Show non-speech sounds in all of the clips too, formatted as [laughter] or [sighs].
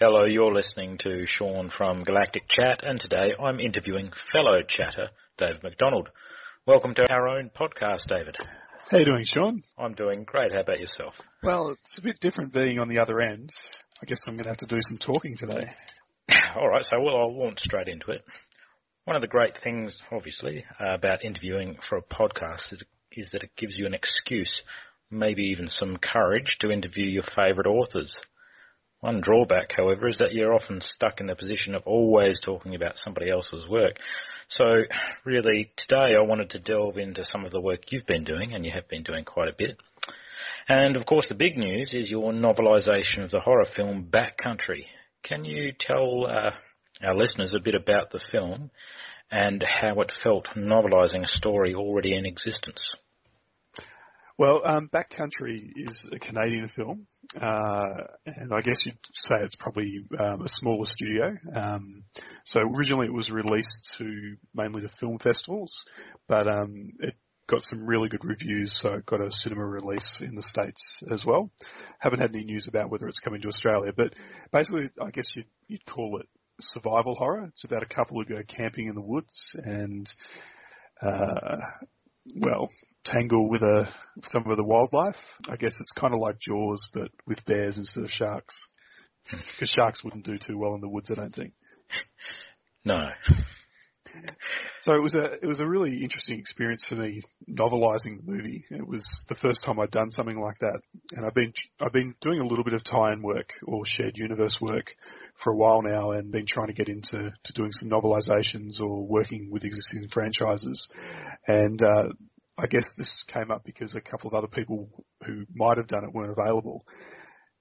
Hello, you're listening to Sean from Galactic Chat, and today I'm interviewing fellow chatter David McDonald. Welcome to our own podcast, David. How you doing, Sean? I'm doing great. How about yourself? Well, it's a bit different being on the other end. I guess I'm going to have to do some talking today. [laughs] All right, so well, I'll launch straight into it. One of the great things, obviously, about interviewing for a podcast is, is that it gives you an excuse, maybe even some courage, to interview your favourite authors. One drawback, however, is that you're often stuck in the position of always talking about somebody else's work. So, really, today I wanted to delve into some of the work you've been doing, and you have been doing quite a bit. And of course, the big news is your novelisation of the horror film Backcountry. Can you tell uh, our listeners a bit about the film and how it felt novelising a story already in existence? Well, um, Backcountry is a Canadian film, uh, and I guess you'd say it's probably um, a smaller studio. Um, so originally it was released to mainly the film festivals, but um, it got some really good reviews, so it got a cinema release in the States as well. Haven't had any news about whether it's coming to Australia, but basically I guess you'd, you'd call it survival horror. It's about a couple who go camping in the woods and uh, well, tangle with a some of the wildlife. I guess it's kind of like Jaws, but with bears instead of sharks. Because sharks wouldn't do too well in the woods, I don't think. [laughs] No. So it was a it was a really interesting experience for me novelising the movie. It was the first time I'd done something like that, and I've been I've been doing a little bit of tie-in work or shared universe work for a while now, and been trying to get into to doing some novelisations or working with existing franchises. And uh, I guess this came up because a couple of other people who might have done it weren't available,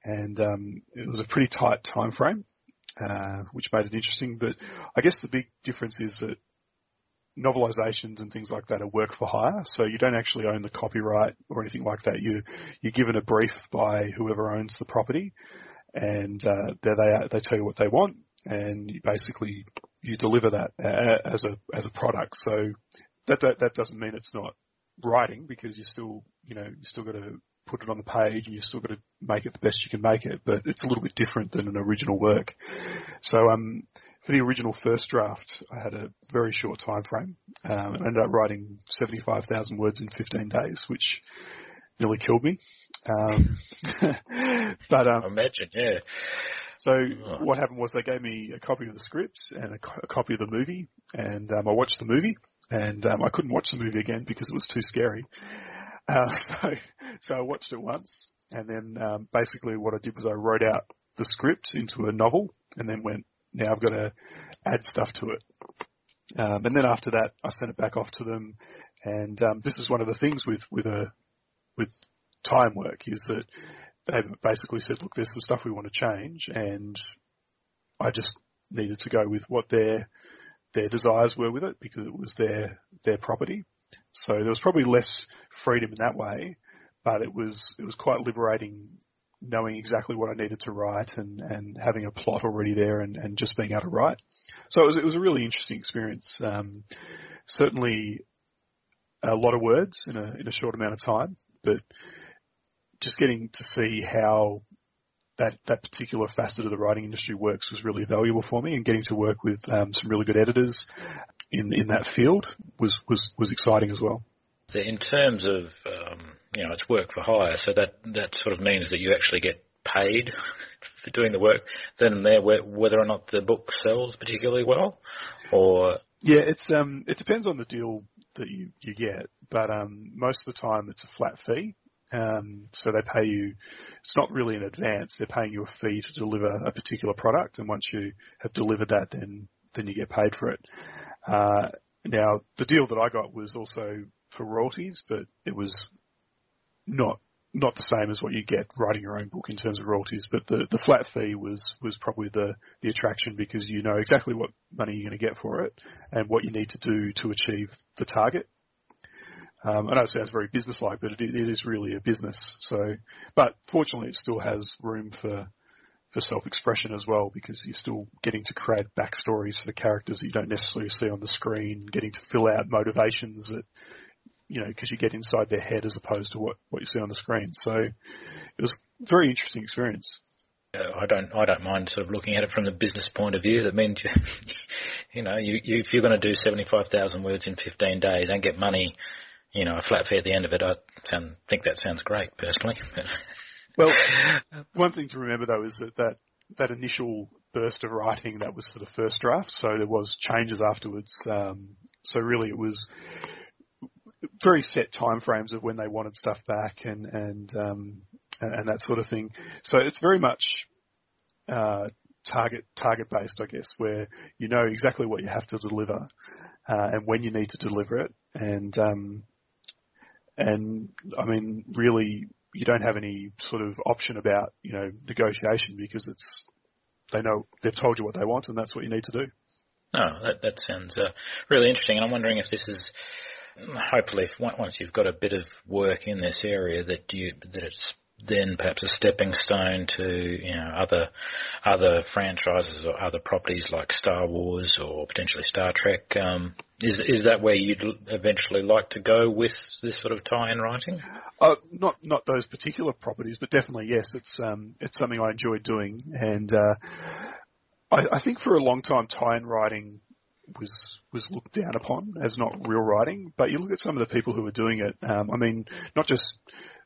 and um, it was a pretty tight time frame. Uh, which made it interesting. But I guess the big difference is that novelizations and things like that are work for hire, so you don't actually own the copyright or anything like that. You you're given a brief by whoever owns the property, and uh, there they they tell you what they want, and you basically you deliver that uh, as a as a product. So that that, that doesn't mean it's not writing because you still you know you still got to put it on the page and you've still got to make it the best you can make it, but it's a little bit different than an original work. So um, for the original first draft, I had a very short time frame um, and ended up writing 75,000 words in 15 days, which nearly killed me. Um, [laughs] but um, imagine, yeah. So oh. what happened was they gave me a copy of the script and a, co- a copy of the movie, and um, I watched the movie, and um, I couldn't watch the movie again because it was too scary. Uh, [laughs] so, so I watched it once, and then um, basically what I did was I wrote out the script into a novel, and then went, now I've got to add stuff to it. Um, and then after that, I sent it back off to them, and um, this is one of the things with with a with tie-in work is that they basically said, look, there's some stuff we want to change, and I just needed to go with what their their desires were with it because it was their their property. So there was probably less freedom in that way, but it was it was quite liberating knowing exactly what I needed to write and, and having a plot already there and, and just being able to write. So it was, it was a really interesting experience. Um, certainly a lot of words in a, in a short amount of time, but just getting to see how that, that particular facet of the writing industry works was really valuable for me and getting to work with um, some really good editors in, in that field was, was, was exciting as well. In terms of, um, you know, it's work for hire, so that, that sort of means that you actually get paid [laughs] for doing the work then and there, whether or not the book sells particularly well, or yeah, it's um, it depends on the deal that you you get, but um, most of the time it's a flat fee. Um, so they pay you. It's not really in advance. They're paying you a fee to deliver a particular product, and once you have delivered that, then then you get paid for it. Uh, now the deal that I got was also for royalties, but it was not not the same as what you get writing your own book in terms of royalties, but the, the flat fee was, was probably the, the attraction because you know exactly what money you're going to get for it and what you need to do to achieve the target. Um, I know it sounds very businesslike, but it, it is really a business. So, but fortunately, it still has room for for self-expression as well because you're still getting to create backstories for the characters that you don't necessarily see on the screen, getting to fill out motivations that you know, because you get inside their head as opposed to what what you see on the screen. So it was a very interesting experience. I don't I don't mind sort of looking at it from the business point of view. That means you, [laughs] you know you, you if you're going to do seventy five thousand words in fifteen days and get money, you know a flat fee at the end of it, I sound, think that sounds great personally. [laughs] well, one thing to remember though is that that that initial burst of writing that was for the first draft, so there was changes afterwards. Um, so really, it was very set timeframes of when they wanted stuff back and and um, and that sort of thing. So it's very much uh, target target based, I guess, where you know exactly what you have to deliver uh, and when you need to deliver it, and um, and I mean, really, you don't have any sort of option about you know negotiation because it's they know they've told you what they want and that's what you need to do. Oh, that that sounds uh, really interesting, and I'm wondering if this is hopefully if, once you've got a bit of work in this area that you that it's then perhaps a stepping stone to you know other other franchises or other properties like Star Wars or potentially Star Trek. Um, is is that where you'd eventually like to go with this sort of tie-in writing? Uh, not not those particular properties, but definitely yes. It's um, it's something I enjoy doing, and uh, I, I think for a long time tie-in writing was was looked down upon as not real writing. But you look at some of the people who are doing it. Um, I mean, not just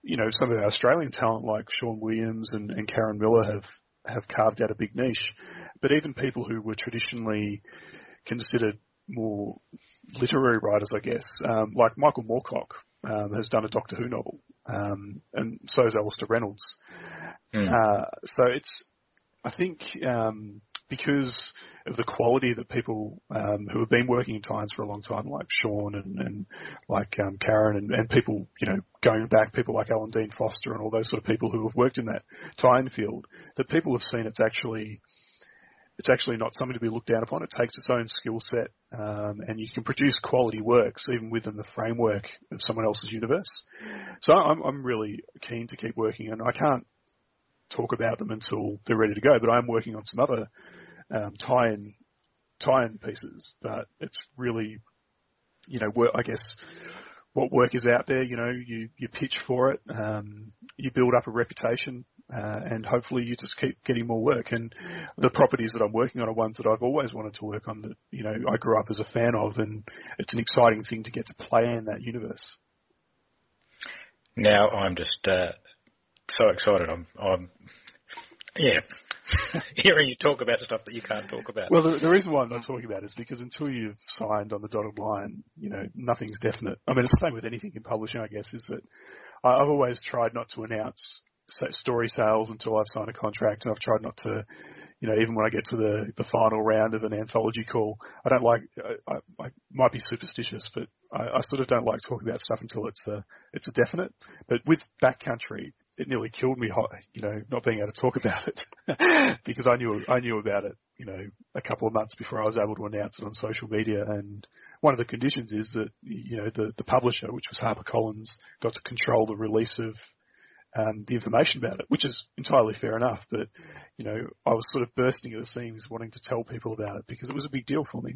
you know, some of our Australian talent like Sean Williams and, and Karen Miller have, have carved out a big niche. But even people who were traditionally considered more literary writers, I guess, um, like Michael Moorcock um, has done a Doctor Who novel, um, and so has Alastair Reynolds. Mm. Uh, so it's, I think, um, because of the quality that people um, who have been working in tie-ins for a long time, like Sean and, and like um, Karen and, and people, you know, going back, people like Alan Dean Foster and all those sort of people who have worked in that tie-in field, that people have seen it's actually it's actually not something to be looked down upon. It takes its own skill set, um, and you can produce quality works even within the framework of someone else's universe. So I'm, I'm really keen to keep working, and I can't talk about them until they're ready to go. But I'm working on some other um, tie-in tie-in pieces, but it's really, you know, work, I guess what work is out there. You know, you you pitch for it, um, you build up a reputation, uh, and hopefully you just keep getting more work. And the properties that I'm working on are ones that I've always wanted to work on. That you know I grew up as a fan of, and it's an exciting thing to get to play in that universe. Now I'm just uh, so excited. I'm, I'm yeah, [laughs] hearing you talk about stuff that you can't talk about. Well, the, the, reason why I'm not talking about it is because until you've signed on the dotted line, you know, nothing's definite. I mean, it's the same with anything in publishing, I guess, is that I've always tried not to announce story sales until I've signed a contract, and I've tried not to, you know, even when I get to the the final round of an anthology call, I don't like. I, I, I might be superstitious, but I, I sort of don't like talking about stuff until it's a it's a definite. But with backcountry, it nearly killed me, you know, not being able to talk [laughs] about it [laughs] because I knew I knew about it, you know, a couple of months before I was able to announce it on social media. And one of the conditions is that you know the the publisher, which was HarperCollins, got to control the release of um, the information about it, which is entirely fair enough. But you know, I was sort of bursting at the seams, wanting to tell people about it because it was a big deal for me.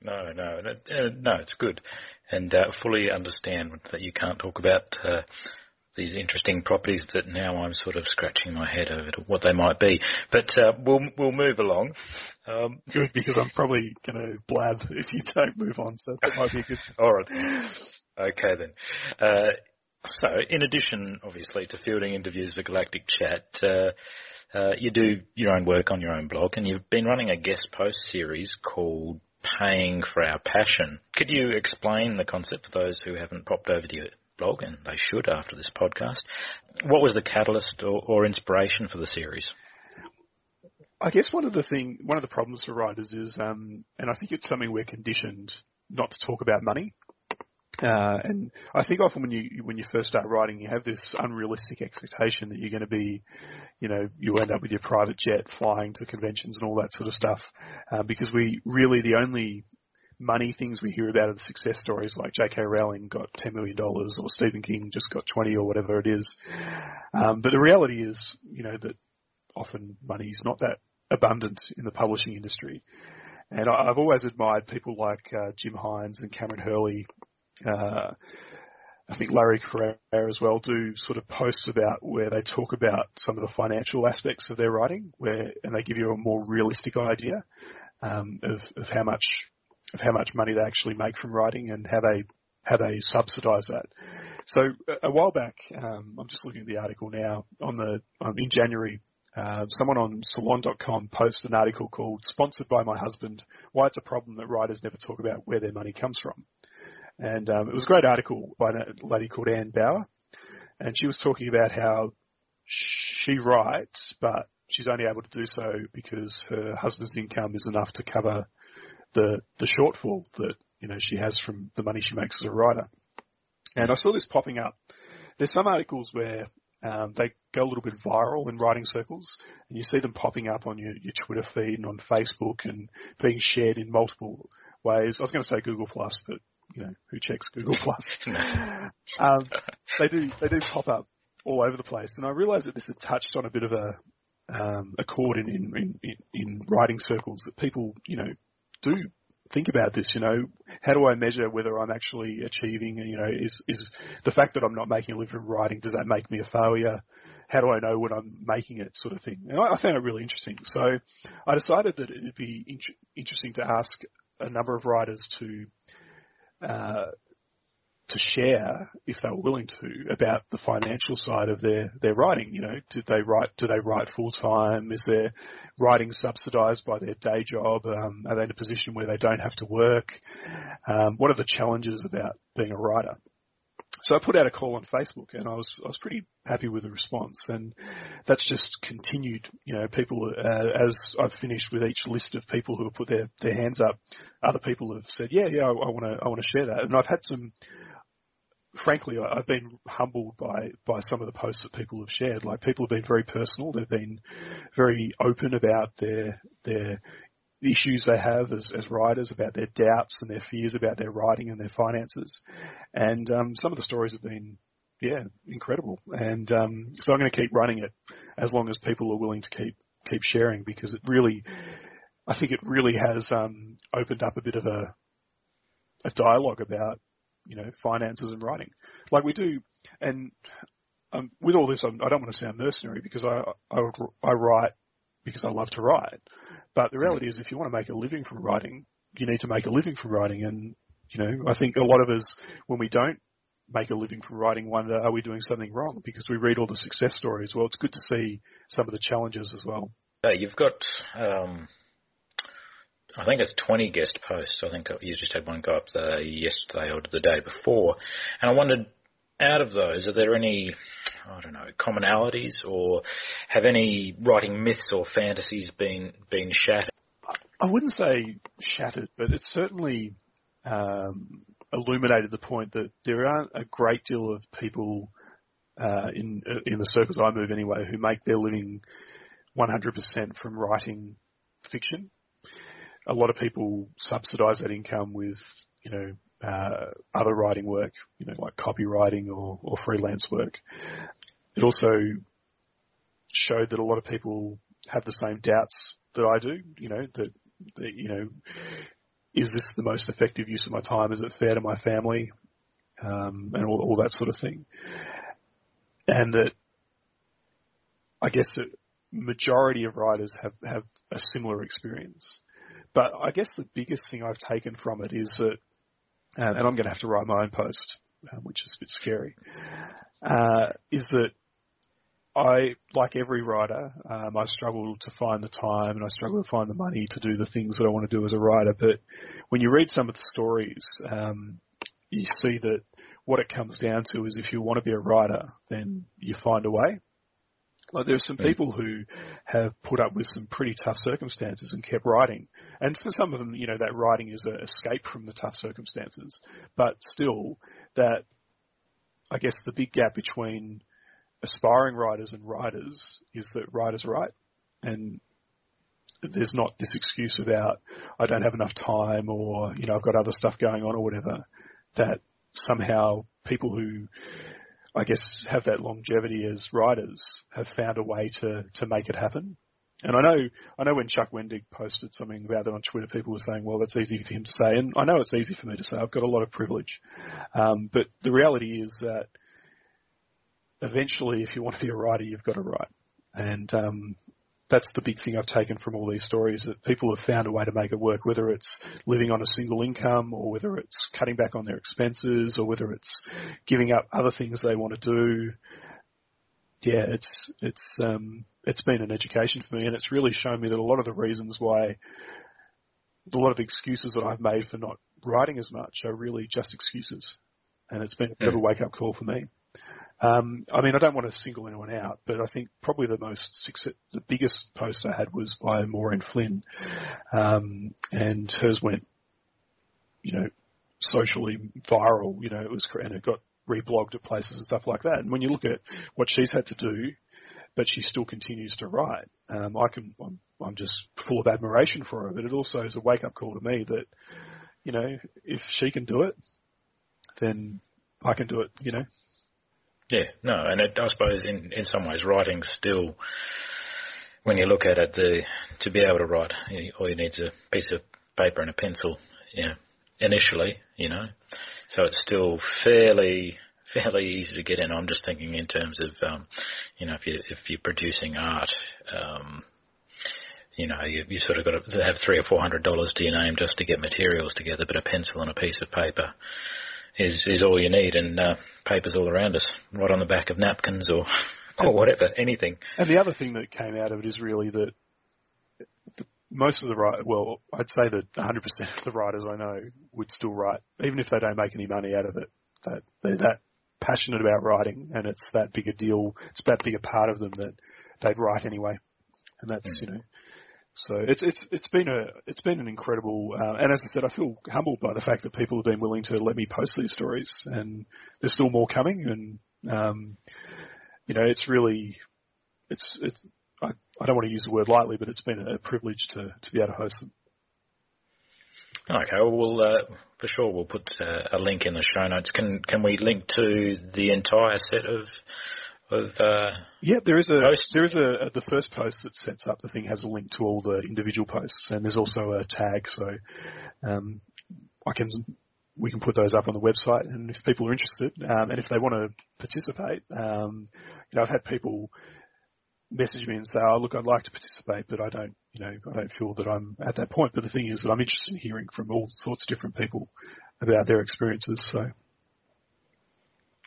No, no, uh, no, it's good, and uh, fully understand that you can't talk about uh, these interesting properties that now I'm sort of scratching my head over to what they might be. But uh, we'll we'll move along. Um, good because I'm probably going to blab [laughs] if you don't move on, so that might be good. [laughs] All right. Okay then. Uh, so, in addition, obviously, to fielding interviews for Galactic Chat, uh, uh, you do your own work on your own blog, and you've been running a guest post series called Paying for Our Passion. Could you explain the concept for those who haven't popped over to your blog, and they should after this podcast. What was the catalyst or, or inspiration for the series? I guess one of the thing, one of the problems for writers is, um, and I think it's something we're conditioned not to talk about money. Uh, and I think often when you when you first start writing, you have this unrealistic expectation that you're going to be, you know, you end up with your private jet flying to conventions and all that sort of stuff, uh, because we really the only money things we hear about are success stories like J.K. Rowling got $10 million or Stephen King just got 20 or whatever it is. Um, but the reality is, you know, that often money is not that abundant in the publishing industry. And I've always admired people like uh, Jim Hines and Kameron Hurley uh, I think Larry Correia as well do sort of posts about where they talk about some of the financial aspects of their writing, where and they give you a more realistic idea um, of, of how much of how much money they actually make from writing and how they how they subsidise that. So a while back, um, I'm just looking at the article now on the um, in January. Uh, someone on Salon.com posted an article called "Sponsored by My Husband: Why It's a Problem That Writers Never Talk About Where Their Money Comes From." And um, it was a great article by a lady called Ann Bauer, and she was talking about how she writes, but she's only able to do so because her husband's income is enough to cover the the shortfall that you know she has from the money she makes as a writer. And I saw this popping up. There's some articles where um, they go a little bit viral in writing circles, and you see them popping up on your, your Twitter feed and on Facebook and being shared in multiple ways. I was going to say Google Plus, but you know, who checks Google [laughs] Plus? um, they do they do pop up all over the place, and I realised that this had touched on a bit of a um, a chord in, in, in, in writing circles that people you know do think about this. You know, how do I measure whether I'm actually achieving? You know, is is the fact that I'm not making a living from writing does that make me a failure? How do I know when I'm making it, sort of thing? And I, I found it really interesting. So I decided that it'd be in- interesting to ask a number of writers to uh, to share, if they were willing to, about the financial side of their, their writing. You know, did they write? Do they write full time? Is their writing subsidised by their day job? Um, are they in a position where they don't have to work? Um, what are the challenges about being a writer? So I put out a call on Facebook, and I was I was pretty happy with the response, and that's just continued. You know, people uh, as I've finished with each list of people who have put their, their hands up, other people have said, yeah, yeah, I want to I want to share that, and I've had some. Frankly, I've been humbled by by some of the posts that people have shared. Like people have been very personal. They've been very open about their their issues they have as, as writers about their doubts and their fears about their writing and their finances. And um, some of the stories have been, yeah, incredible. And um, so I'm going to keep running it as long as people are willing to keep keep sharing because it really, I think it really has um, opened up a bit of a a dialogue about you know finances and writing, like we do. And um, with all this, I'm, I do not want to sound mercenary because I, I I write because I love to write. But the reality is, if you want to make a living from writing, you need to make a living from writing. And, you know, I think a lot of us, when we don't make a living from writing, wonder, are we doing something wrong? Because we read all the success stories. Well, it's good to see some of the challenges as well. You've got, um, I think it's 20 guest posts. I think you just had one go up the yesterday or the day before. And I wondered, out of those, are there any, I don't know, commonalities, or have any writing myths or fantasies been been shattered? I wouldn't say shattered, but it's certainly um, illuminated the point that there aren't a great deal of people uh, in in the circles I move anyway who make their living 100% from writing fiction. A lot of people subsidise that income with, you know, uh, other writing work, you know, like copywriting or, or freelance work. It also showed that a lot of people have the same doubts that I do. You know that, that you know, is this the most effective use of my time? Is it fair to my family? Um, and all, all that sort of thing. And that I guess the majority of writers have, have a similar experience. But I guess the biggest thing I've taken from it is that and, and I'm going to have to write my own post, um, which is a bit scary, uh, is that I, like every writer, um, I struggle to find the time and I struggle to find the money to do the things that I want to do as a writer. But when you read some of the stories, um, you see that what it comes down to is if you want to be a writer, then you find a way. Like there are some people who have put up with some pretty tough circumstances and kept writing. And for some of them, you know, that writing is an escape from the tough circumstances. But still, that, I guess the big gap between aspiring writers and writers is that writers write. And there's not this excuse about, I don't have enough time or, you know, I've got other stuff going on or whatever. That somehow people who I guess, have that longevity as writers have found a way to, to make it happen. And I know, I know when Chuck Wendig posted something about that on Twitter, people were saying, "Well, that's easy for him to say," and I know it's easy for me to say. I've got a lot of privilege, um, but the reality is that eventually, if you want to be a writer, you've got to write, and um, that's the big thing I've taken from all these stories that people have found a way to make it work, whether it's living on a single income or whether it's cutting back on their expenses or whether it's giving up other things they want to do. Yeah, it's it's um, it's been an education for me, and it's really shown me that a lot of the reasons why a lot of excuses that I've made for not writing as much are really just excuses, and it's been a bit of a wake up call for me. Um, I mean, I don't want to single anyone out, but I think probably the most success, the biggest post I had was by Maureen Flynn, um, and hers went, you know, socially viral. You know, it was and it got reblogged at places and stuff like that. And when you look at what she's had to do, but she still continues to write, um, I can, I'm, I'm just full of admiration for her. But it also is a wake up call to me that, you know, if she can do it, then I can do it. You know. Yeah, no, and it, I suppose in in some ways writing still, when you look at it, the to be able to write, you, all you need is a piece of paper and a pencil. Yeah, initially, you know, so it's still fairly [laughs] fairly easy to get in. I'm just thinking in terms of, um, you know, if you if you're producing art, um, you know, you, you sort of got to have three or four hundred dollars to your name just to get materials together, but a pencil and a piece of paper is is all you need, and uh, papers all around us, right on the back of napkins or [laughs] or whatever, anything. And the other thing that came out of it is really that most of the write, well, I'd say that 100% of the writers I know would still write, even if they don't make any money out of it. That they're that passionate about writing, and it's that big a deal. It's that big a part of them that they'd write anyway, and that's mm. you know so it's it's it's been a it's been an incredible uh, and as I said, I feel humbled by the fact that people have been willing to let me post these stories, and there's still more coming. And um, you know, it's really it's it's I, I don't want to use the word lightly, but it's been a privilege to to be able to host them. Okay, well, we'll uh, for sure we'll put uh, a link in the show notes. Can can we link to the entire set of of uh, yeah, there is a posts. there is a, a, the first post that sets up the thing has a link to all the individual posts, and there's also a tag, so um, I can we can put those up on the website, and if people are interested, um, and if they want to participate, um, you know, I've had people message me and say, "Oh, look, I'd like to participate, but I don't, you know, I don't feel that I'm at that point." But the thing is that I'm interested in hearing from all sorts of different people about their experiences. So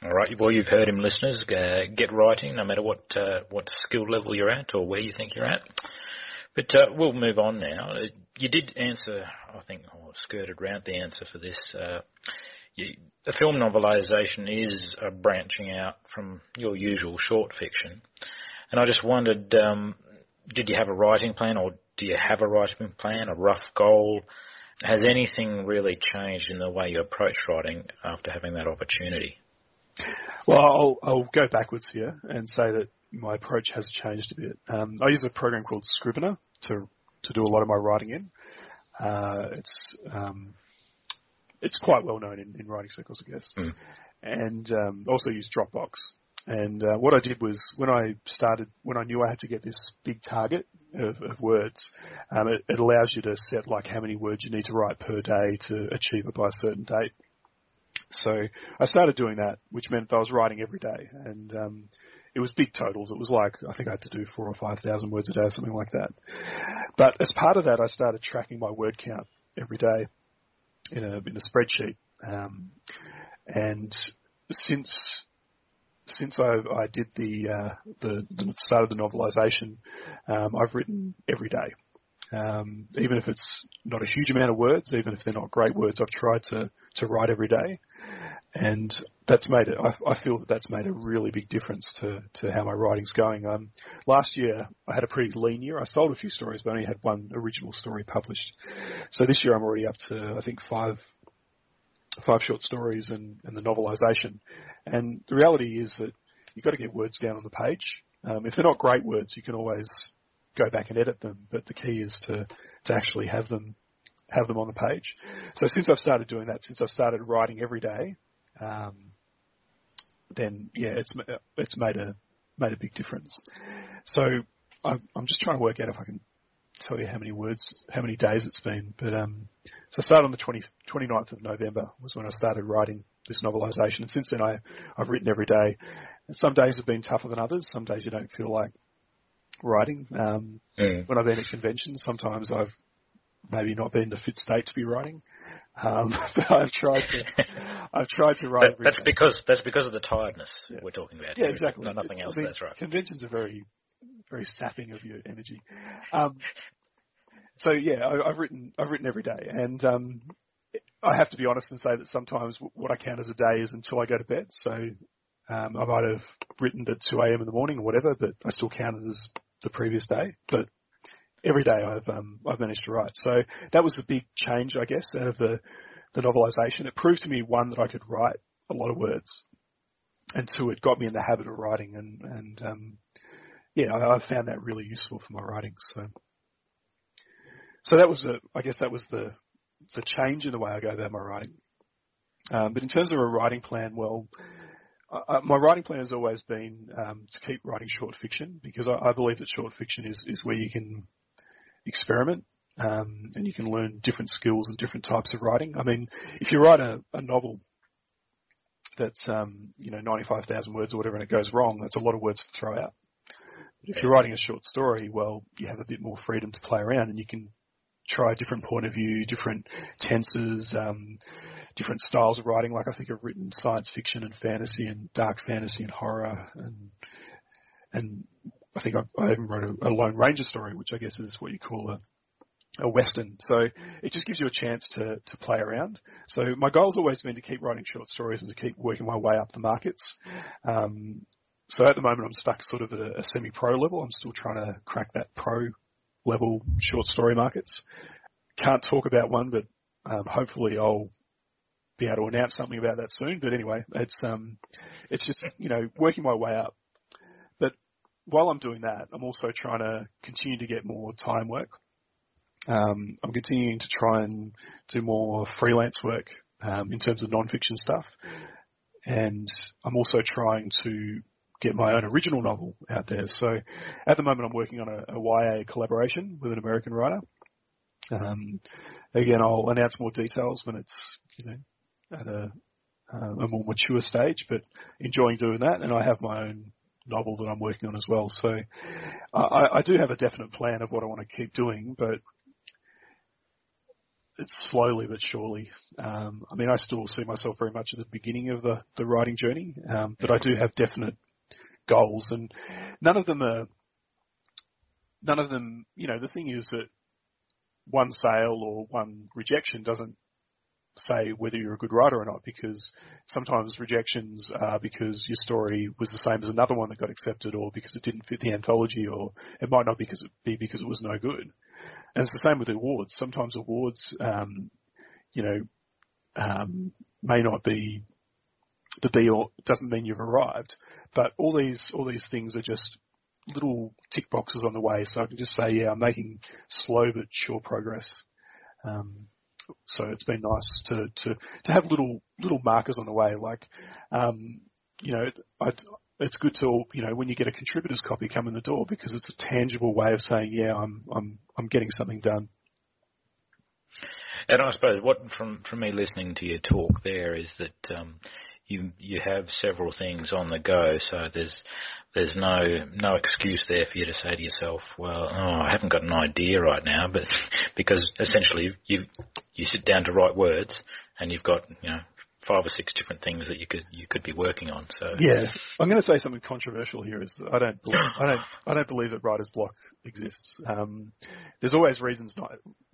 all right. Well, you've heard him, listeners. Uh, get writing, no matter what uh, what skill level you're at or where you think you're at. But uh, we'll move on now. Uh, you did answer, I think, or skirted around the answer for this. Uh, you, the film novelisation is branching out from your usual short fiction, and I just wondered, um, did you have a writing plan, or do you have a writing plan, a rough goal? Has anything really changed in the way you approach writing after having that opportunity? Well, I'll, I'll go backwards here and say that my approach has changed a bit. Um, I use a program called Scrivener to to do a lot of my writing in. Uh, it's um, it's quite well known in, in writing circles, I guess. Mm. And um, also use Dropbox. And uh, what I did was when I started, when I knew I had to get this big target of, of words, um, it, it allows you to set like how many words you need to write per day to achieve it by a certain date. So I started doing that, which meant I was writing every day, and um, it was big totals. It was like I think I had to do four or five thousand words a day, or something like that. But as part of that, I started tracking my word count every day in a in a spreadsheet, um, and since since I, I did the, uh, the the start of the novelisation, um, I've written every day. Um, even if it's not a huge amount of words, even if they're not great words, I've tried to, to write every day. And that's made it, I, I feel that that's made a really big difference to, to how my writing's going. Um, last year, I had a pretty lean year. I sold a few stories, but only had one original story published. So this year I'm already up to, I think, five, five short stories and, and the novelisation. And the reality is that you've got to get words down on the page. Um, if they're not great words, you can always go back and edit them, but the key is to, to actually have them have them on the page. So since I've started doing that, since I've started writing every day, um, then yeah, it's it's made a made a big difference. So I'm, I'm just trying to work out if I can tell you how many words, how many days it's been. But um, so I started on the 20, 29th of November was when I started writing this novelisation, and since then I, I've written every day. And some days have been tougher than others. Some days you don't feel like writing. Um, Mm. when I've been at conventions, sometimes I've maybe not been in the fit state to be writing. Um, [laughs] but I've tried to, [laughs] I've tried to write. That, that's day. because that's because of the tiredness Yeah. we're talking about. Yeah, here. exactly. No, nothing else. I mean, that's right. Conventions are very, very sapping of your energy. Um, so yeah, I, I've written, I've written every day, and um, I have to be honest and say that sometimes what I count as a day is until I go to bed. So um, I might have written at 2 a.m. in the morning or whatever, but I still count it as the previous day. But every day I've um, I've managed to write. So that was a big change, I guess, out of the the novelisation. It proved to me one that I could write a lot of words, and two, it got me in the habit of writing, and and um, yeah, I, I found that really useful for my writing. So so that was the I guess that was the the change in the way I go about my writing. Um, but in terms of a writing plan, well, I, my writing plan has always been um, to keep writing short fiction because I, I believe that short fiction is, is where you can experiment um, and you can learn different skills and different types of writing. I mean, if you write a, a novel that's um, you know 95,000 words or whatever and it goes wrong, that's a lot of words to throw out. But if you're writing a short story, well, you have a bit more freedom to play around and you can try a different point of view, different tenses, um, different styles of writing. Like I think I've written science fiction and fantasy and dark fantasy and horror and and I think I, I even wrote a, a Lone Ranger story, which I guess is what you call a, a western. So it just gives you a chance to, to play around. So my goal's always been to keep writing short stories and to keep working my way up the markets. Um, so at the moment I'm stuck sort of at a, a semi-pro level. I'm still trying to crack that pro level short story markets. Can't talk about one, but um, hopefully I'll be able to announce something about that soon. But anyway, it's um, it's just you know working my way up. But while I'm doing that, I'm also trying to continue to get more tie-in work. Um, I'm continuing to try and do more freelance work um, in terms of non-fiction stuff, and I'm also trying to get my own original novel out there. So at the moment, I'm working on a, a YA collaboration with an American writer. Um, again, I'll announce more details when it's you know at a, uh, a more mature stage, but enjoying doing that. And I have my own novel that I'm working on as well. So I, I do have a definite plan of what I want to keep doing, but it's slowly but surely. Um, I mean, I still see myself very much at the beginning of the, the writing journey, um, but I do have definite goals, and none of them are. None of them, you know, the thing is that one sale or one rejection doesn't say whether you're a good writer or not because sometimes rejections are because your story was the same as another one that got accepted or because it didn't fit the anthology or it might not because it be because it was no good. And it's the same with awards. Sometimes awards, um, you know, um, may not be the be all. Doesn't mean you've arrived, but all these all these things are just little tick boxes on the way. So I can just say, yeah, I'm making slow but sure progress. Um, so it's been nice to, to, to have little little markers on the way. Like, um, you know, I, it's good to you know when you get a contributor's copy come in the door because it's a tangible way of saying, yeah, I'm I'm I'm getting something done. And I suppose what from from me listening to your talk there is that um, you you have several things on the go, so there's there's no no excuse there for you to say to yourself, well, oh, I haven't got an idea right now, but [laughs] because essentially you you sit down to write words and you've got you know five or six different things that you could you could be working on. So Yeah, I'm going to say something controversial here. Is I don't believe, I don't I don't believe that writer's block exists. Um, there's always reasons not.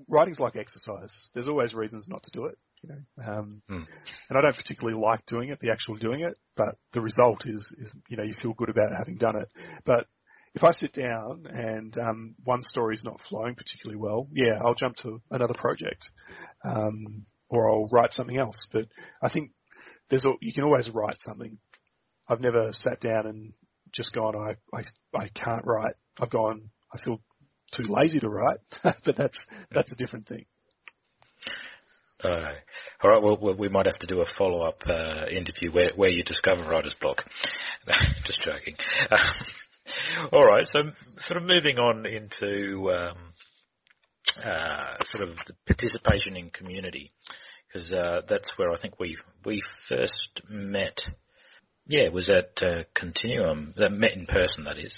Writing's like exercise. There's always reasons not to do it. You know, um, Hmm. and I don't particularly like doing it, the actual doing it, but the result is is you know you feel good about having done it. But if I sit down and um, one story's not flowing particularly well, yeah, I'll jump to another project, um, or I'll write something else. But I think there's al- you can always write something. I've never sat down and just gone, I, I, I can't write. I've gone, I feel too lazy to write, [laughs] but that's, that's a different thing. Uh, all right. Well, we might have to do a follow-up uh, interview where where you discover writer's block. [laughs] Just joking. [laughs] All right. So, sort of moving on into um, uh, sort of participation in community, because uh, that's where I think we we first met. Yeah, was at uh, Continuum, that met in person, that is.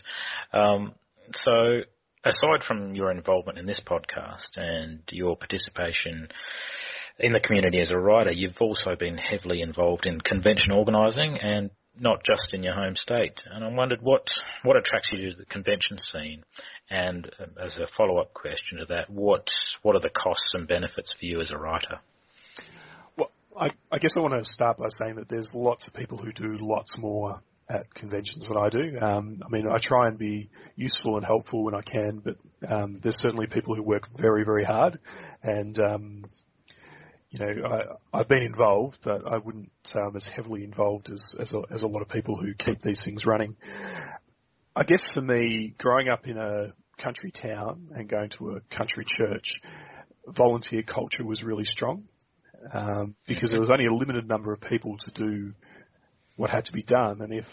Um, so, aside from your involvement in this podcast and your participation in the community as a writer, you've also been heavily involved in convention organising and not just in your home state. And I wondered what what attracts you to the convention scene, and um, as a follow up question to that, what what are the costs and benefits for you as a writer? Well, I, I guess I want to start by saying that there's lots of people who do lots more at conventions than I do. Um, I mean, I try and be useful and helpful when I can, but um, there's certainly people who work very, very hard, and um, you know, I, have been involved, but I wouldn't say I'm as heavily involved as as a, as a lot of people who keep these things running. I guess for me, growing up in a country town and going to a country church, volunteer culture was really strong um, because there was only a limited number of people to do what had to be done, and if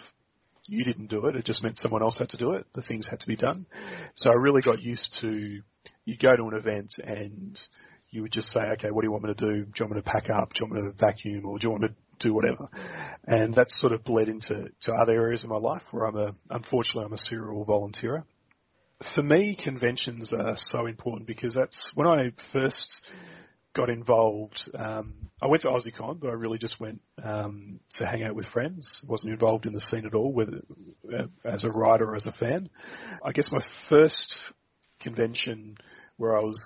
you didn't do it, it just meant someone else had to do it. The things had to be done. So I really got used to you go to an event and you would just say, okay, what do you want me to do? Do you want me to pack up? Do you want me to vacuum? Or do you want me to do whatever? And that's sort of bled into to other areas of my life where I'm a, unfortunately, I'm a serial volunteer. For me, conventions are so important because that's when I first got involved. Um, I went to AussieCon, but I really just went um, to hang out with friends. wasn't involved in the scene at all, uh, as a writer or as a fan. I guess my first convention where I was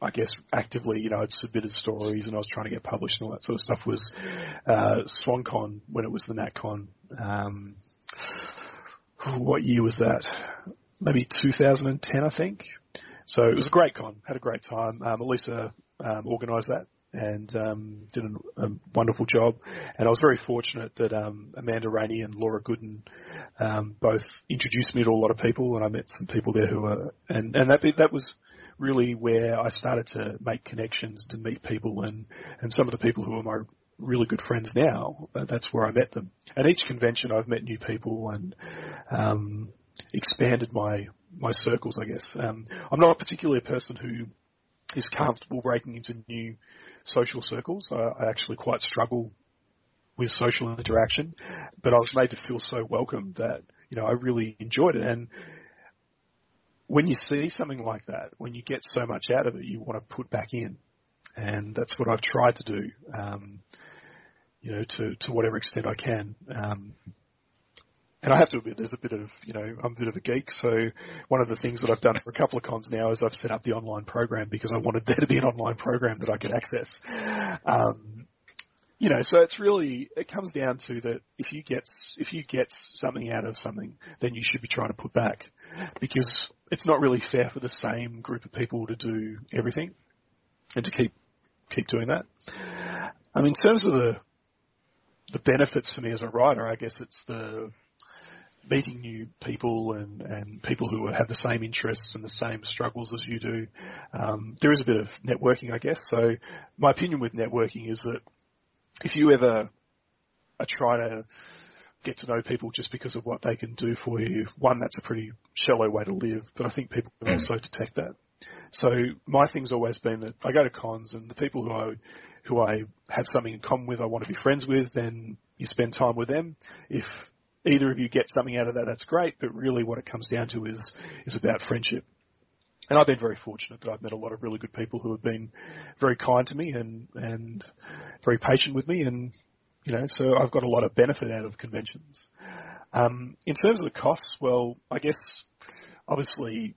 I guess actively, you know, I'd submitted stories and I was trying to get published and all that sort of stuff was uh, SwanCon when it was the NatCon. Um, what year was that? Maybe 2010, I think. So it was a great con. Had a great time. Um, Elisa um, organised that and um, did a, a, wonderful job. And I was very fortunate that um, Amanda Rainey and Laura Goodin um, both introduced me to a lot of people, and I met some people there who were, and and that that was really where I started to make connections, to meet people, and and some of the people who are my really good friends now. Uh, that's where I met them. At each convention, I've met new people and um, expanded my my circles. I guess um, I'm not particularly a person who is comfortable breaking into new social circles. I, I actually quite struggle with social interaction, but I was made to feel so welcome that you know I really enjoyed it. And when you see something like that, when you get so much out of it, you want to put back in, and that's what I've tried to do. Um, you know, to to whatever extent I can. Um, and I have to admit, there's a bit of, you know, I'm a bit of a geek. So one of the things that I've done for a couple of cons now is I've set up the online program because I wanted there to be an online program that I could access. Um, you know, so it's really it comes down to that if you get if you get something out of something, then you should be trying to put back because it's not really fair for the same group of people to do everything and to keep keep doing that. I mean, in terms of the the benefits for me as a writer, I guess it's the meeting new people and, and people who have the same interests and the same struggles as you do. Um, there is a bit of networking, I guess. So my opinion with networking is that if you ever trying to get to know people just because of what they can do for you. One, that's a pretty shallow way to live, but I think people can mm. also detect that. So my thing's always been that I go to cons and the people who I who I have something in common with, I want to be friends with, then you spend time with them. If either of you get something out of that, that's great. But really, what it comes down to is is about friendship. And I've been very fortunate that I've met a lot of really good people who have been very kind to me and and very patient with me, and you know, so I've got a lot of benefit out of conventions. Um, in terms of the costs, well, I guess obviously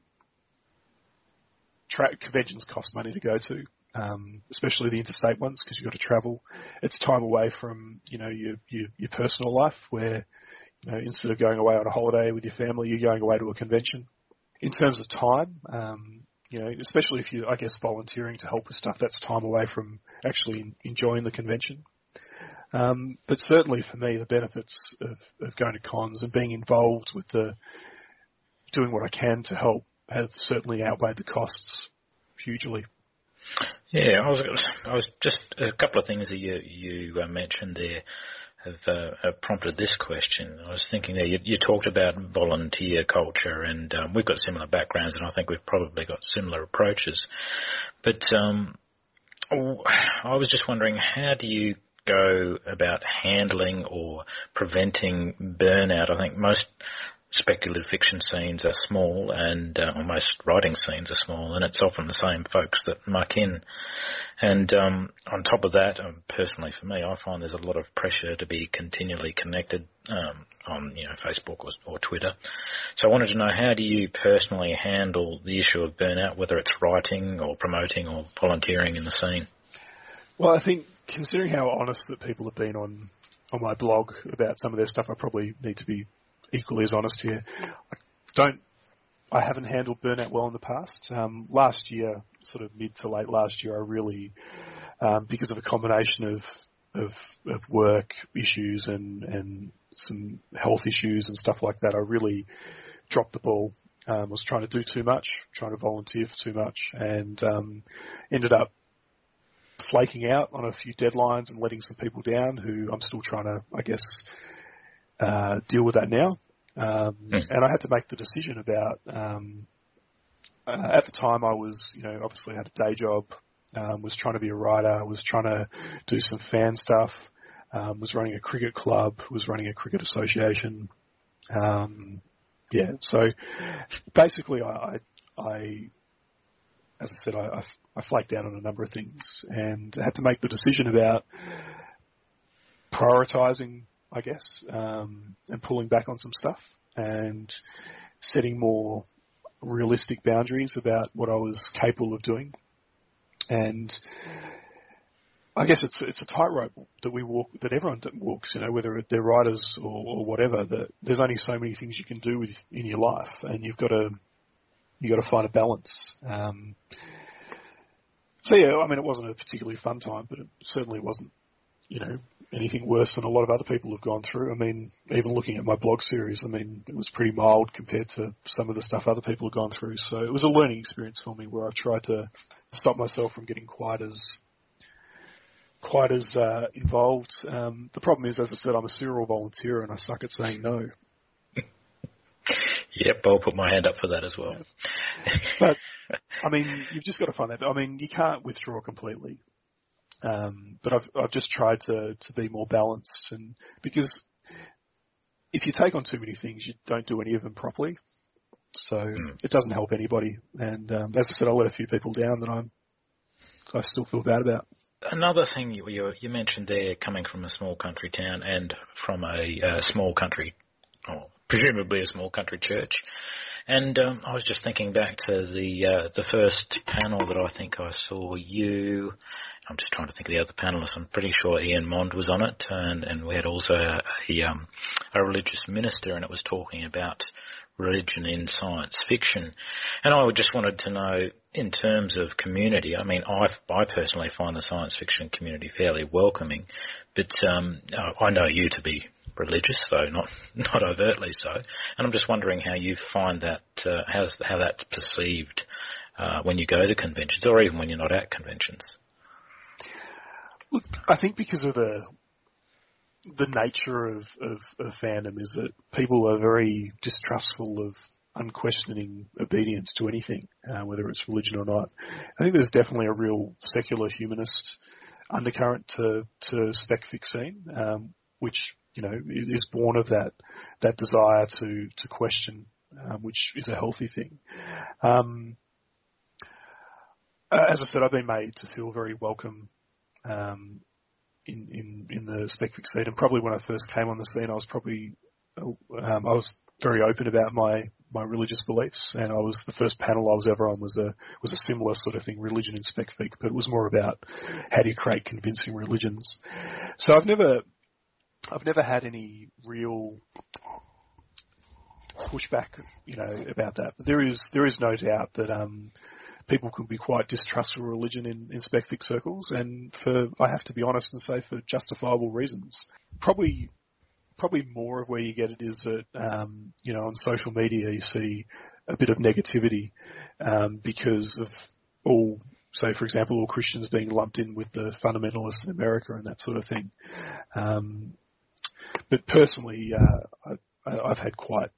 tra- conventions cost money to go to, um, especially the interstate ones because you've got to travel. It's time away from you know your, your your personal life where you know instead of going away on a holiday with your family, you're going away to a convention. In terms of time, um, you know, especially if you, I guess, volunteering to help with stuff, that's time away from actually enjoying the convention. Um, but certainly for me, the benefits of, of going to cons and being involved with the doing what I can to help have certainly outweighed the costs hugely. Yeah, I was, I was just a couple of things that you you uh, mentioned there. have uh, prompted this question. I was thinking there, you, you talked about volunteer culture, and um, we've got similar backgrounds, and I think we've probably got similar approaches. But um, I was just wondering, how do you go about handling or preventing burnout? I think most speculative fiction scenes are small and uh, most writing scenes are small and it's often the same folks that muck in. And um, on top of that, um, personally for me, I find there's a lot of pressure to be continually connected um, on you know Facebook or, or Twitter. So I wanted to know how do you personally handle the issue of burnout, whether it's writing or promoting or volunteering in the scene? Well, I think considering how honest that people have been on on my blog about some of their stuff, I probably need to be equally as honest here. I don't. I haven't handled burnout well in the past. Um, last year, sort of mid to late last year, I really, um, because of a combination of of, of work issues and and some health issues and stuff like that, I really dropped the ball. Um, was trying to do too much, trying to volunteer for too much, and um, ended up flaking out on a few deadlines and letting some people down who I'm still trying to, I guess, uh, deal with that now. Um, mm. And I had to make the decision about. Um, uh, at the time, I was, you know, obviously had a day job, um, was trying to be a writer, was trying to do some fan stuff, um, was running a cricket club, was running a cricket association. Um, yeah, so basically, I, I, as I said, I, I, I flaked down on a number of things and had to make the decision about prioritizing I guess, um, and pulling back on some stuff and setting more realistic boundaries about what I was capable of doing. And I guess it's it's a tightrope that we walk that everyone walks. You know, whether they're writers or, or whatever. That there's only so many things you can do with in your life, and you've got to you got to find a balance. Um, so yeah, I mean, it wasn't a particularly fun time, but it certainly wasn't, you know, anything worse than a lot of other people have gone through. I mean, even looking at my blog series, I mean, it was pretty mild compared to some of the stuff other people have gone through. So it was a learning experience for me where I've tried to stop myself from getting quite as quite as uh, involved. Um, the problem is, as I said, I'm a serial volunteer and I suck at saying no. [laughs] Yep, I'll put my hand up for that as well. but I mean, you've just got to find that. I mean, you can't withdraw completely. Um, but I've I've just tried to to be more balanced, and because if you take on too many things, you don't do any of them properly. So mm. it doesn't help anybody. And um, as I said, I let a few people down that I'm I still feel bad about. Another thing you, you, you mentioned there, coming from a small country town and from a, small country, or presumably a small country church, and um, I was just thinking back to the uh, the first panel that I think I saw you. I'm just trying to think of the other panelists. I'm pretty sure Ian Mond was on it, and, and we had also a, a, um, a religious minister, and it was talking about religion in science fiction. And I just wanted to know, in terms of community, I mean, I, I personally find the science fiction community fairly welcoming, but um, I know you to be religious, though not [laughs] not overtly so. And I'm just wondering how you find that, uh, how's, how that's perceived uh, when you go to conventions, or even when you're not at conventions. Look, I think because of the the nature of, of, of fandom is that people are very distrustful of unquestioning obedience to anything, uh, whether it's religion or not. I think there's definitely a real secular humanist undercurrent to to spec scene, um, which you know is born of that that desire to to question, um, which is a healthy thing. Um, uh, as I said, I've been made to feel very welcome um, in, in, in the spec fic scene. And probably when I first came on the scene, I was probably um, I was very open about my my religious beliefs, and I was the first panel I was ever on was a was a similar sort of thing, religion in spec fic, but it was more about how do you create convincing religions. So I've never I've never had any real pushback, you know, about that. But there is there is no doubt that um, people can be quite distrustful of religion in, in circles, and for I have to be honest and say for justifiable reasons. Probably, probably more of where you get it is that um, you know on social media you see a bit of negativity um, because of all. Say, for example, all Christians being lumped in with the fundamentalists in America and that sort of thing. Um, but personally, uh, I, I've had quite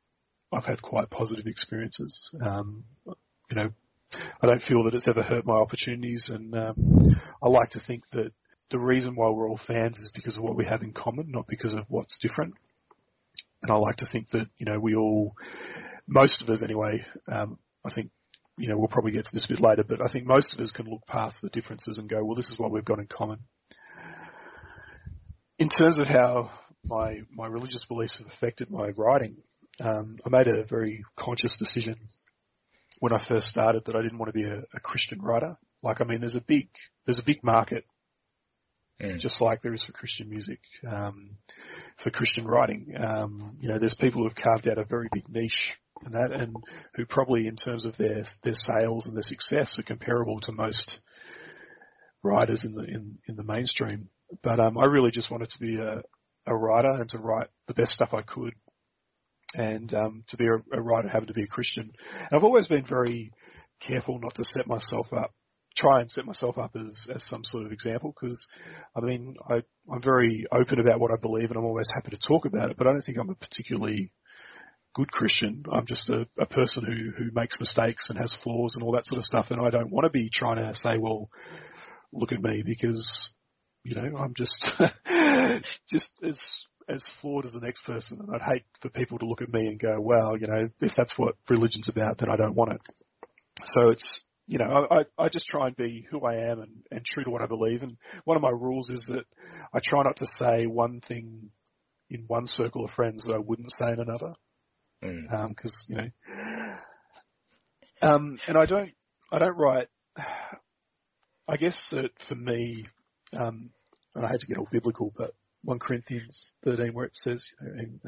I've had quite positive experiences. Um, you know, I don't feel that it's ever hurt my opportunities, and um, I like to think that the reason why we're all fans is because of what we have in common, not because of what's different. And I like to think that you know we all, most of us anyway. Um, I think you know we'll probably get to this a bit later, but I think most of us can look past the differences and go, well, this is what we've got in common. In terms of how my my religious beliefs have affected my writing, um, I made a very conscious decision when I first started that I didn't want to be a, a Christian writer. Like, I mean, there's a big there's a big market Mm. just like there is for Christian music, um, for Christian writing. Um, you know, there's people who've carved out a very big niche in that, and who probably, in terms of their their sales and their success, are comparable to most writers in the in, in the mainstream. But um, I really just wanted to be a, a writer and to write the best stuff I could, and um, to be a, a writer, having to be a Christian. And I've always been very careful not to set myself up try and set myself up as, as some sort of example because I mean I, I'm very open about what I believe and I'm always happy to talk about it, but I don't think I'm a particularly good Christian. I'm just a, a person who, who makes mistakes and has flaws and all that sort of stuff, and I don't want to be trying to say, well, look at me because you know I'm just [laughs] just as as flawed as the next person, and I'd hate for people to look at me and go, well, you know, if that's what religion's about, then I don't want it. So it's you know, I, I just try and be who I am and, and true to what I believe. And one of my rules is that I try not to say one thing in one circle of friends that I wouldn't say in another. Because mm. um, you know, um, and I don't, I don't write. [sighs] I guess that for me, um, and I hate to get all biblical, but 1 Corinthians 13, where it says,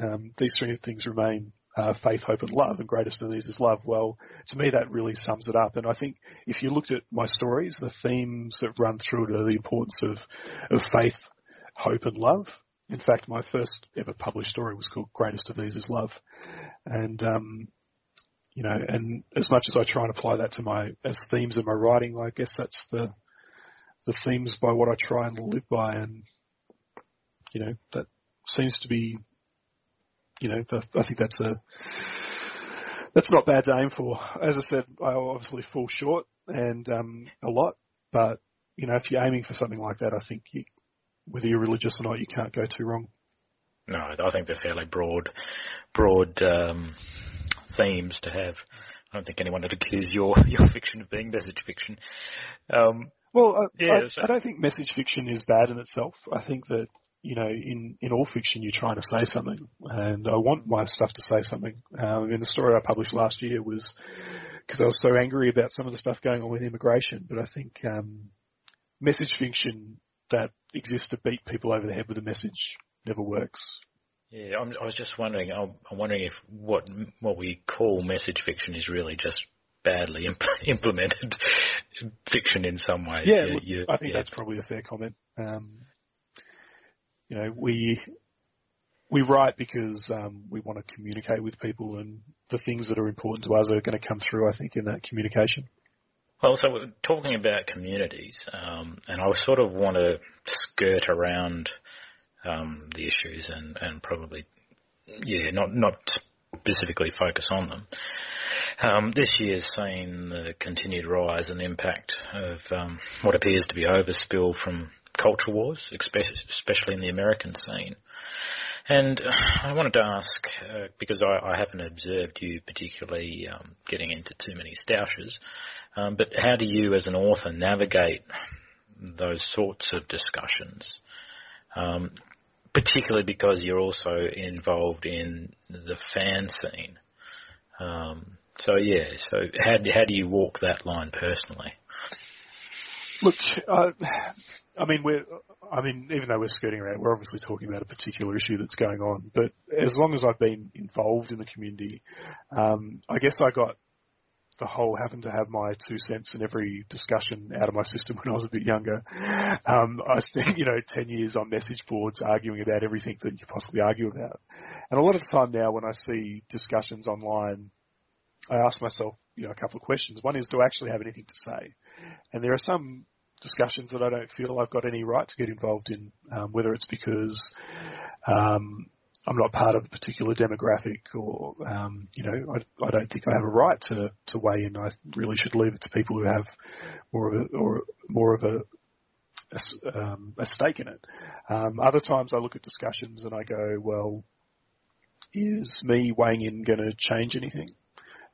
um, these three things remain uh, faith, hope, and love, and greatest of these is love. Well, to me, that really sums it up. And I think if you looked at my stories, the themes that run through it are the importance of, of faith, hope, and love. In fact, my first ever published story was called Greatest of These is Love. And, um, you know, and as much as I try and apply that to my, as themes in my writing, I guess that's the, the themes by what I try and live by. And, you know, that seems to be you know, I think that's a that's not bad to aim for. As I said, I obviously fall short and um, a lot, but you know, if you're aiming for something like that, I think you, whether you're religious or not, you can't go too wrong. No, I think they're fairly broad, broad um, themes to have. I don't think anyone would accuse your [laughs] your fiction of being message fiction. Um, well, I, yeah, I, so. I don't think message fiction is bad in itself. I think that you know, in, in all fiction, you're trying to say something, and I want my stuff to say something. Um, mean, the story I published last year was because I was so angry about some of the stuff going on with immigration. But I think um, message fiction that exists to beat people over the head with a message never works. Yeah, I'm, i was just wondering. I'm, I'm, wondering if what what we call message fiction is really just badly [laughs] imp- implemented [laughs] fiction in some ways. Yeah, you, I think yeah. that's probably a fair comment. Um, you know, we we write because um, we want to communicate with people, and the things that are important to us are going to come through. I think in that communication. Well, so we're talking about communities, um, and I sort of want to skirt around um, the issues and, and probably, yeah, not not specifically focus on them. Um, this year's seen the continued rise and impact of um, what appears to be overspill from culture wars, especially in the American scene. And I wanted to ask, uh, because I, I, haven't observed you particularly um, getting into too many stoushes, um, but how do you as an author navigate those sorts of discussions? Um, particularly because you're also involved in the fan scene. So yeah, so how, how do you walk that line personally? Look, uh, I mean, we're, I mean, even though we're skirting around, we're obviously talking about a particular issue that's going on. But as long as I've been involved in the community, um, I guess I got the whole having to have my two cents in every discussion out of my system [laughs] when I was a bit younger. Um, I spent, you know, 10 years on message boards arguing about everything that you possibly argue about. And a lot of the time now when I see discussions online, I ask myself, you know, a couple of questions. One is, do I actually have anything to say? And there are some discussions that I don't feel I've got any right to get involved in, um, whether it's because um, I'm not part of a particular demographic, or um, you know, I, I don't think I have a right to to weigh in. I really should leave it to people who have more of a or more of a a, um, a stake in it. Um, other times I look at discussions and I go, well, is me weighing in going to change anything?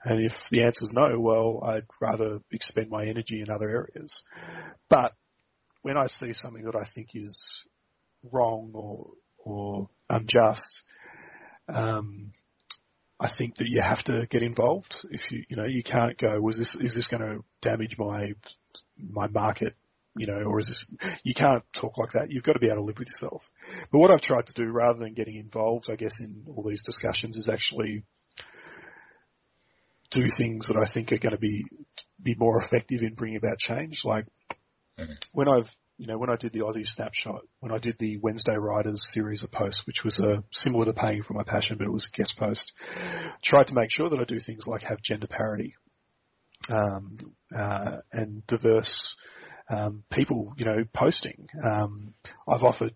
And if the answer is no, well, I'd rather expend my energy in other areas. But when I see something that I think is wrong or or unjust, um, I think that you have to get involved. If you you know you can't go, was this is this going to damage my my market? You know, or is this? You can't talk like that. You've got to be able to live with yourself. But what I've tried to do, rather than getting involved, I guess in all these discussions, is actually do things that I think are going to be be more effective in bringing about change. Like mm-hmm. when I've you know when I did the Aussie Snapshot, when I did the Wednesday Writers series of posts, which was a similar to paying for my passion, but it was a guest post. Tried to make sure that I do things like have gender parity um, uh, and diverse um, people, you know, posting. Um, I've offered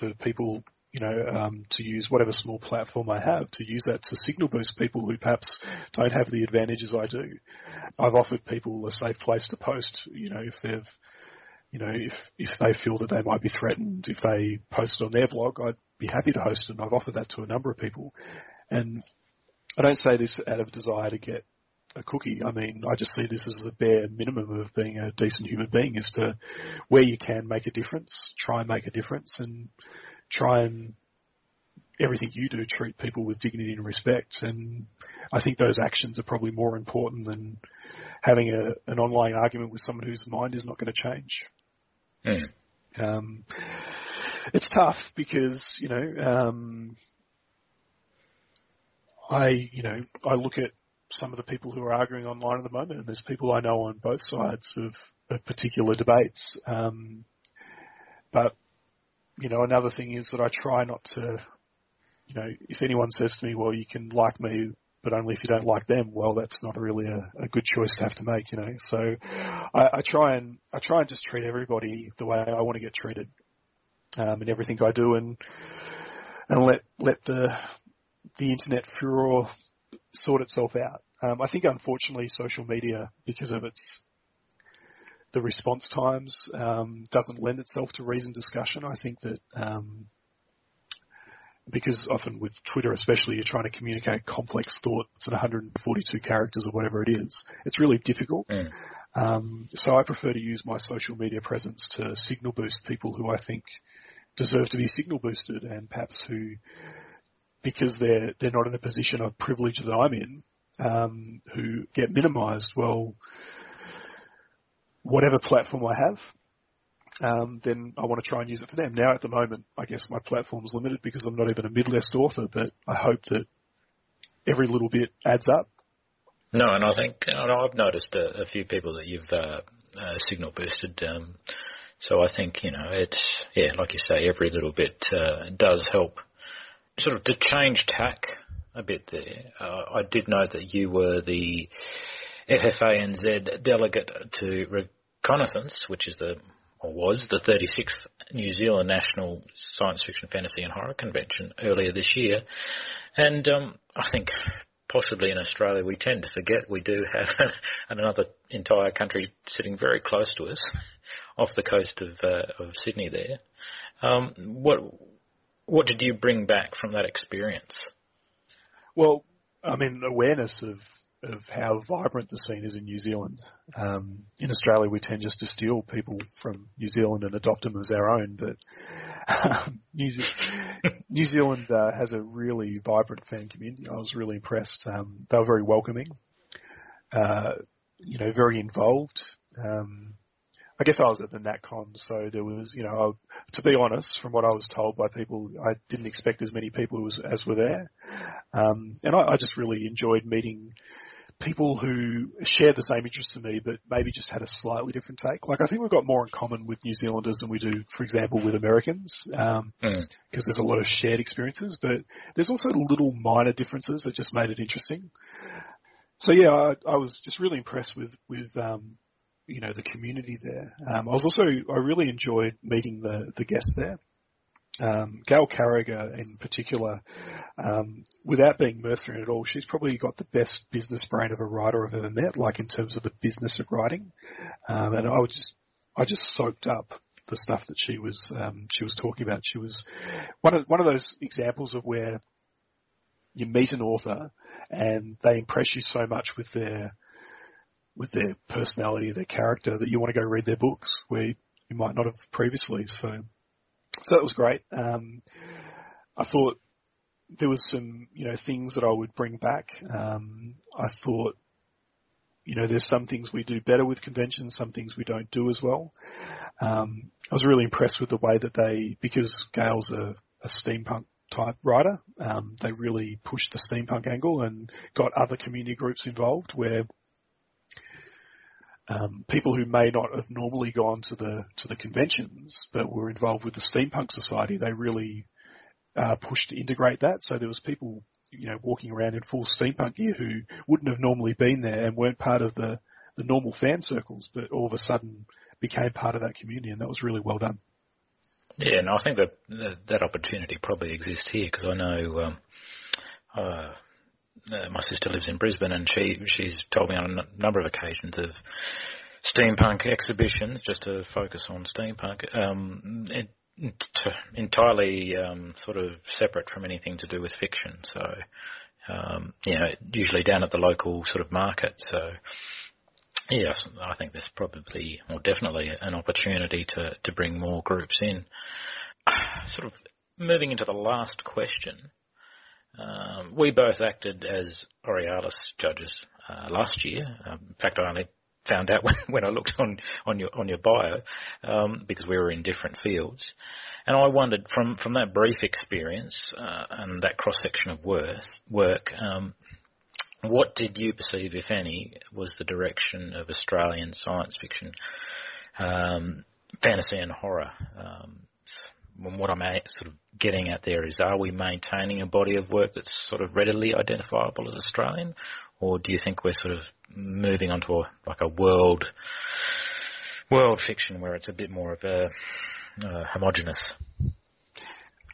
to people you know, um, to use whatever small platform I have to use that to signal boost people who perhaps don't have the advantages I do. I've offered people a safe place to post, you know, if they've, you know, if if they feel that they might be threatened, if they post it on their blog, I'd be happy to host it. And I've offered that to a number of people, and I don't say this out of desire to get a cookie. I mean, I just see this as the bare minimum of being a decent human being is to, where you can make a difference, try and make a difference, and try and everything you do treat people with dignity and respect. And I think those actions are probably more important than having a, an online argument with someone whose mind is not going to change. Mm. Um, it's tough because you know um, I you know I look at some of the people who are arguing online at the moment, and there's people I know on both sides of, of particular debates. Um, but you know, another thing is that I try not to, you know, if anyone says to me, well, you can like me, but only if you don't like them, well, that's not really a, a good choice to have to make, you know. So I, I try and I try and just treat everybody the way I want to get treated, um, in everything I do, and and let let the the internet furor sort itself out. Um, I think unfortunately social media, because of its the response times um, doesn't lend itself to reasoned discussion. I think that um, because often with Twitter, especially, you're trying to communicate complex thoughts in 142 characters or whatever it is. It's really difficult. Mm. Um, so I prefer to use my social media presence to signal boost people who I think deserve to be signal boosted, and perhaps who, because they're they're not in a position of privilege that I'm in, um, who get minimised. Well, whatever platform I have, um, then I want to try and use it for them. Now, at the moment, I guess my platform is limited because I'm not even a mid-list author, but I hope that every little bit adds up. No, and I think know, I've noticed a, a, few people that you've uh, uh, signal boosted. Um, so I think you know it's yeah, like you say, every little bit uh, does help. Sort of to change tack a bit there. Uh, I did note that you were the FFANZ delegate to Reconnaissance, which is the or was the 36th New Zealand National Science Fiction, Fantasy and Horror Convention earlier this year, and um, I think possibly in Australia we tend to forget we do have [laughs] another entire country sitting very close to us, off the coast of uh, of Sydney. There, um, what what did you bring back from that experience? Well, I mean, awareness of of how vibrant the scene is in New Zealand. Um, in Australia, we tend just to steal people from New Zealand and adopt them as our own, but um, New, [laughs] New, Zealand uh, has a really vibrant fan community. I was really impressed. Um, they were very welcoming, uh, you know, very involved. Um, I guess I was at the NatCon, so there was, you know, to be honest, from what I was told by people, I didn't expect as many people as, as were there, um, and I, I just really enjoyed meeting people who share the same interests as me, but maybe just had a slightly different take. Like I think we've got more in common with New Zealanders than we do, for example, with Americans, because um, mm. there's a lot of shared experiences. But there's also little minor differences that just made it interesting. So yeah, I, I was just really impressed with with um, you know the community there. Um, I was also I really enjoyed meeting the the guests there. Um, Gail Carriger in particular, um, without being mercenary at all, she's probably got the best business brain of a writer I've ever met, like in terms of the business of writing. Um, and I was just, I just soaked up the stuff that she was um, she was talking about. She was one of one of those examples of where you meet an author and they impress you so much with their with their personality, their character, that you want to go read their books where you might not have previously. So, so it was great. Um, I thought there was some, you know, things that I would bring back. Um, I thought, you know, there's some things we do better with conventions, some things we don't do as well. Um, I was really impressed with the way that they, because Gail's a, a steampunk type writer, um, they really pushed the steampunk angle and got other community groups involved where um, people who may not have normally gone to the to the conventions but were involved with the steampunk society, they really uh, pushed to integrate that. So there was people, you know, walking around in full steampunk gear who wouldn't have normally been there and weren't part of the the normal fan circles, but all of a sudden became part of that community, and that was really well done. Yeah, and I think that that, that opportunity probably exists here because I know um, uh, uh, my sister lives in Brisbane, and she she's told me on a number of occasions of steampunk exhibitions just to focus on steampunk. Um, it, entirely um, sort of separate from anything to do with fiction. So, um, you know, usually down at the local sort of market. So, yes, I think there's probably or definitely an opportunity to to bring more groups in. [sighs] Sort of moving into the last question. Um, we both acted as Aurealis judges uh, last year. Um, in fact, I only found out [laughs] when, when I looked on, on your on your bio um, because we were in different fields, and I wondered from from that brief experience uh, and that cross section of work, work um, what did you perceive, if any, was the direction of Australian science fiction, um, fantasy, and horror? Um, what I'm sort of getting at there is, are we maintaining a body of work that's sort of readily identifiable as Australian, or do you think we're sort of moving onto a, like a world world fiction where it's a bit more of a uh, homogenous?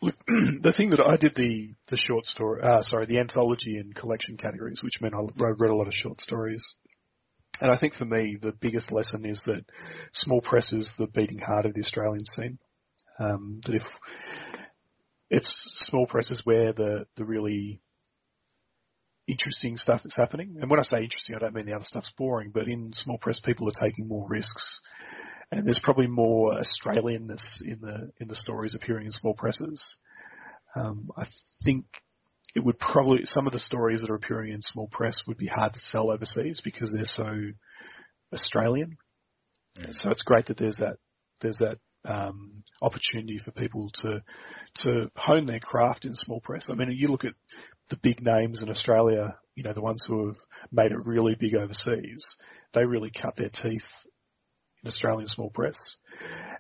Look, [clears throat] the thing that I did the the short story, uh, sorry, the anthology and collection categories, which meant I read a lot of short stories. And I think for me, the biggest lesson is that small press is the beating heart of the Australian scene. Um, that if it's small presses where the the really interesting stuff is happening, and when I say interesting, I don't mean the other stuff's boring, but in small press, people are taking more risks, and there's probably more Australianness in the in the stories appearing in small presses. Um, I think it would probably some of the stories that are appearing in small press would be hard to sell overseas because they're so Australian. Mm. So it's great that there's that there's that um, opportunity for people to to hone their craft in small press. I mean, you look at the big names in Australia, you know, the ones who have made it really big overseas, they really cut their teeth in Australian small press.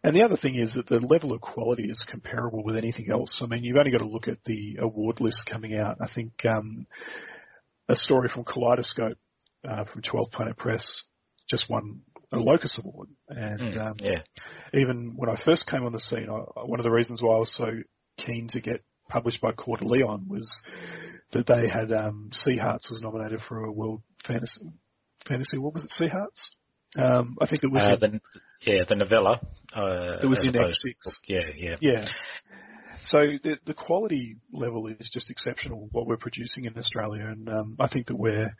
And the other thing is that the level of quality is comparable with anything else. I mean, you've only got to look at the award list coming out. I think um, a story from Kaleidoscope uh, from Twelfth Planet Press just won a Locus Award. And mm, um, yeah. even when I first came on the scene, I, one of the reasons why I was so keen to get published by Coeur de Lion was that they had um, Sea Hearts was nominated for a World Fantasy Fantasy. What was it? Sea Hearts. Um, I think it was. Uh, the, yeah, the novella. Uh, it was in X6. Yeah, yeah, yeah. So the the quality level is just exceptional. What we're producing in Australia, and um, I think that we're,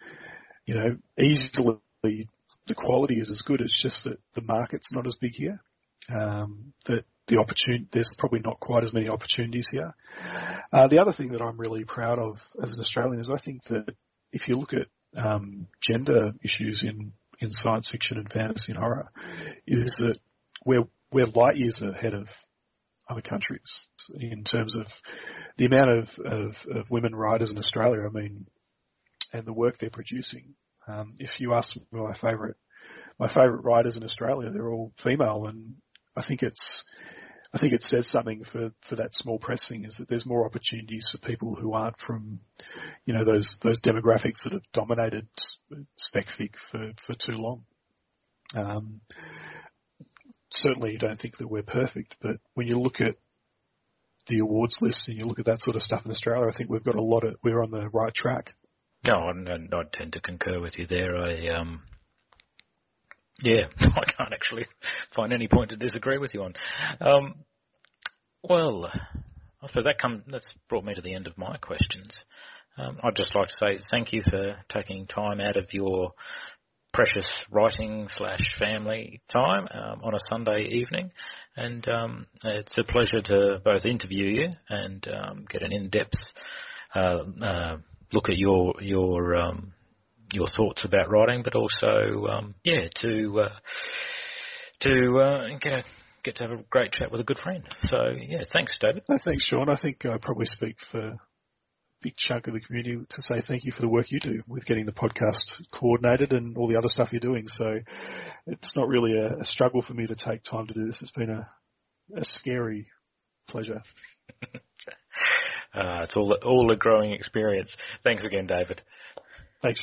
you know, easily the quality is as good. It's just that the market's not as big here. Um, that the opportunity there's probably not quite as many opportunities here. Uh, the other thing that I'm really proud of as an Australian is I think that if you look at um, gender issues in in science fiction and fantasy and horror, is that we're we're light years ahead of other countries in terms of the amount of, of, of women writers in Australia. I mean, and the work they're producing. Um, if you ask my favourite my favourite writers in Australia, they're all female, and I think it's I think it says something for, for that small pressing is that there's more opportunities for people who aren't from, you know, those those demographics that have dominated spec fic for, for too long. Um, certainly, you don't think that we're perfect, but when you look at the awards list and you look at that sort of stuff in Australia, I think we've got a lot of we're on the right track. No, I, I tend to concur with you there. I um, yeah, [laughs] I can't actually find any point to disagree with you on. Um, well, I suppose that come that's brought me to the end of my questions. Um, I'd just like to say thank you for taking time out of your precious writing slash family time um, on a Sunday evening, and um, it's a pleasure to both interview you and um, get an in-depth uh, uh, look at your your um, your thoughts about writing, but also um, yeah to uh, to uh, get a get to have a great chat with a good friend. So yeah, thanks, David. No, thanks, Sean. I think I probably speak for a big chunk of the community to say thank you for the work you do with getting the podcast coordinated and all the other stuff you're doing. So it's not really a, a struggle for me to take time to do this. It's been a, a scary pleasure. [laughs] [laughs] uh, it's all all a growing experience. Thanks again, David. Thanks.